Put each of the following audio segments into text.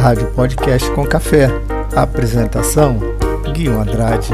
Rádio Podcast com Café. Apresentação: Guilherme Andrade.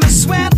Me sweat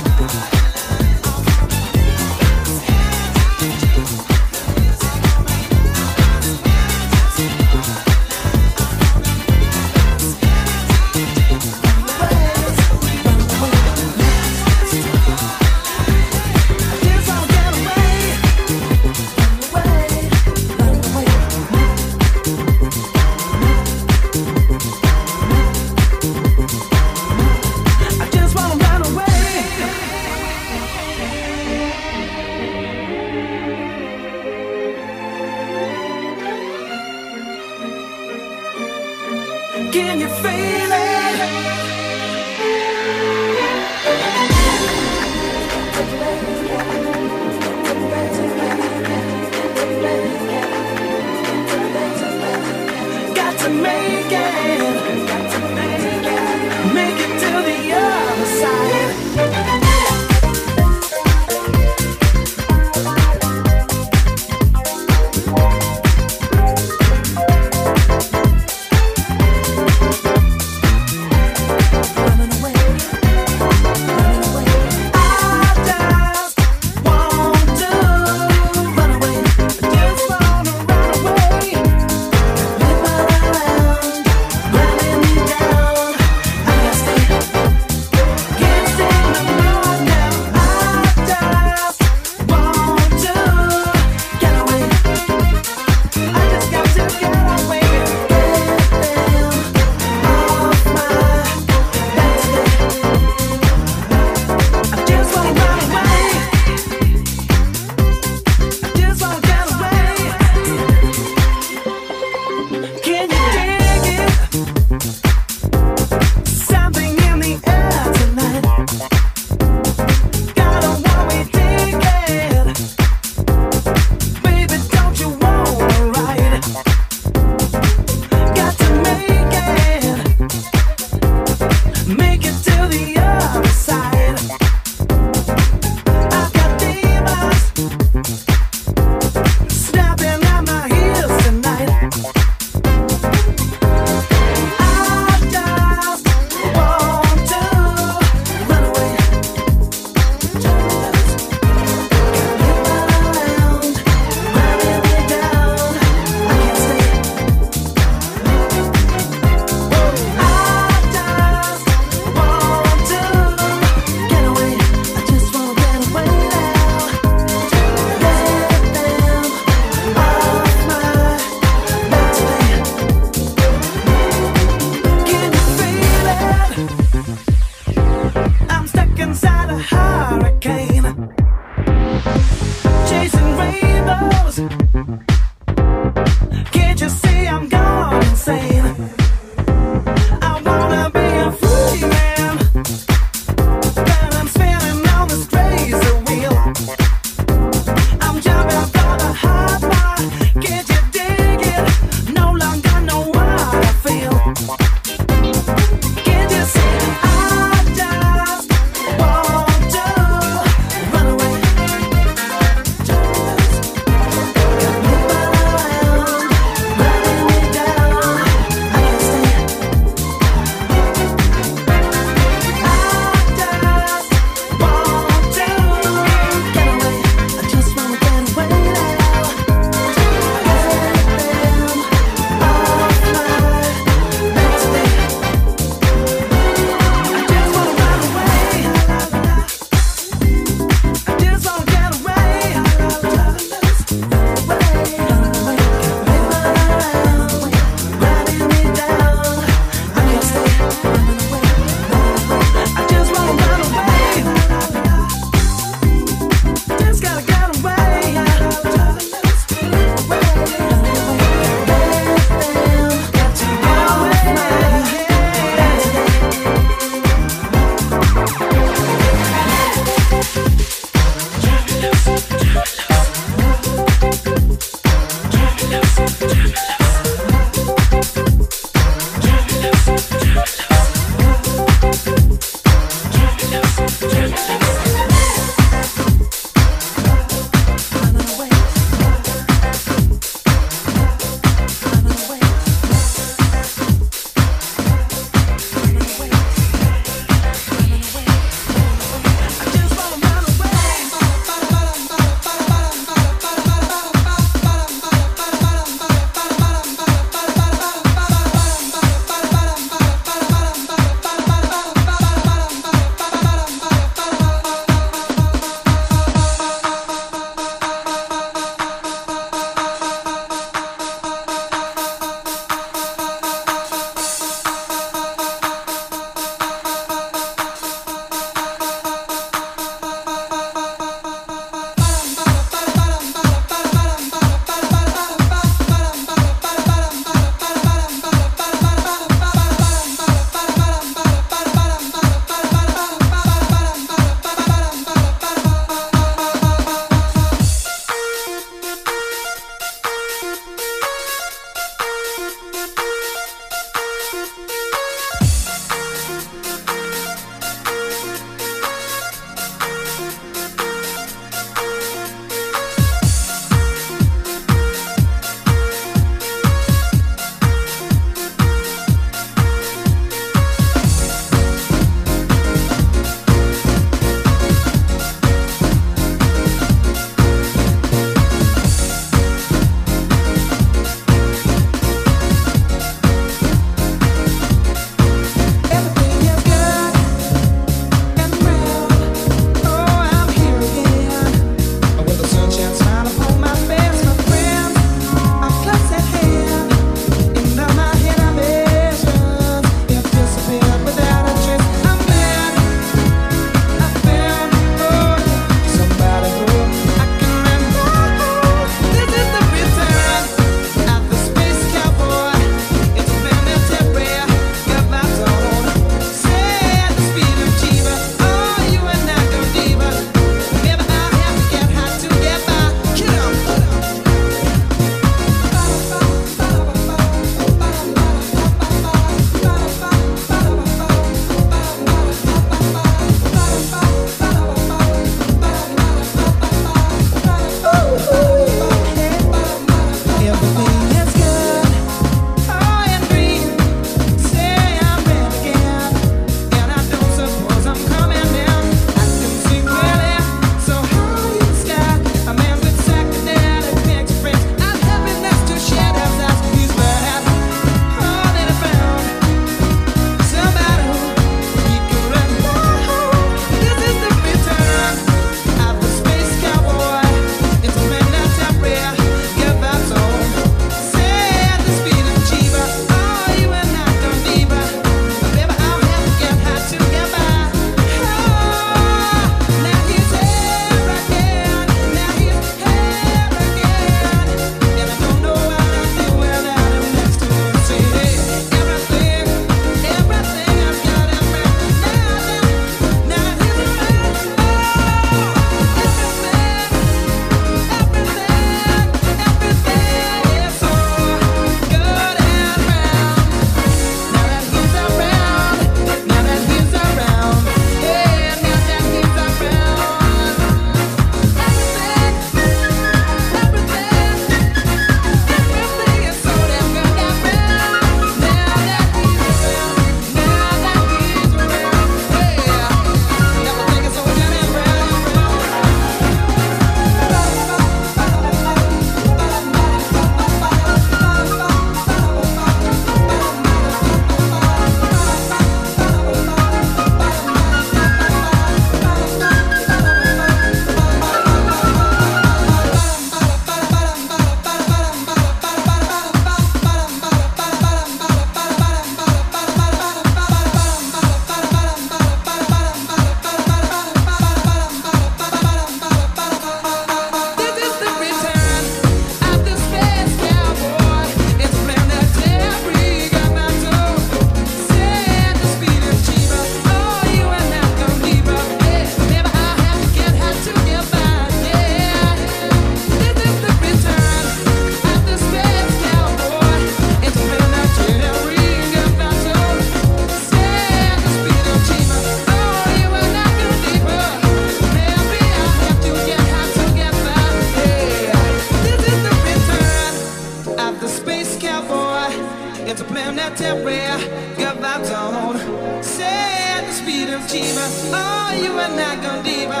temporary good zone. on. Set the speed of Jeeva. Oh, you and I gonna diva.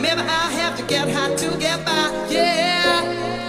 Maybe I have to get high to get by. Yeah.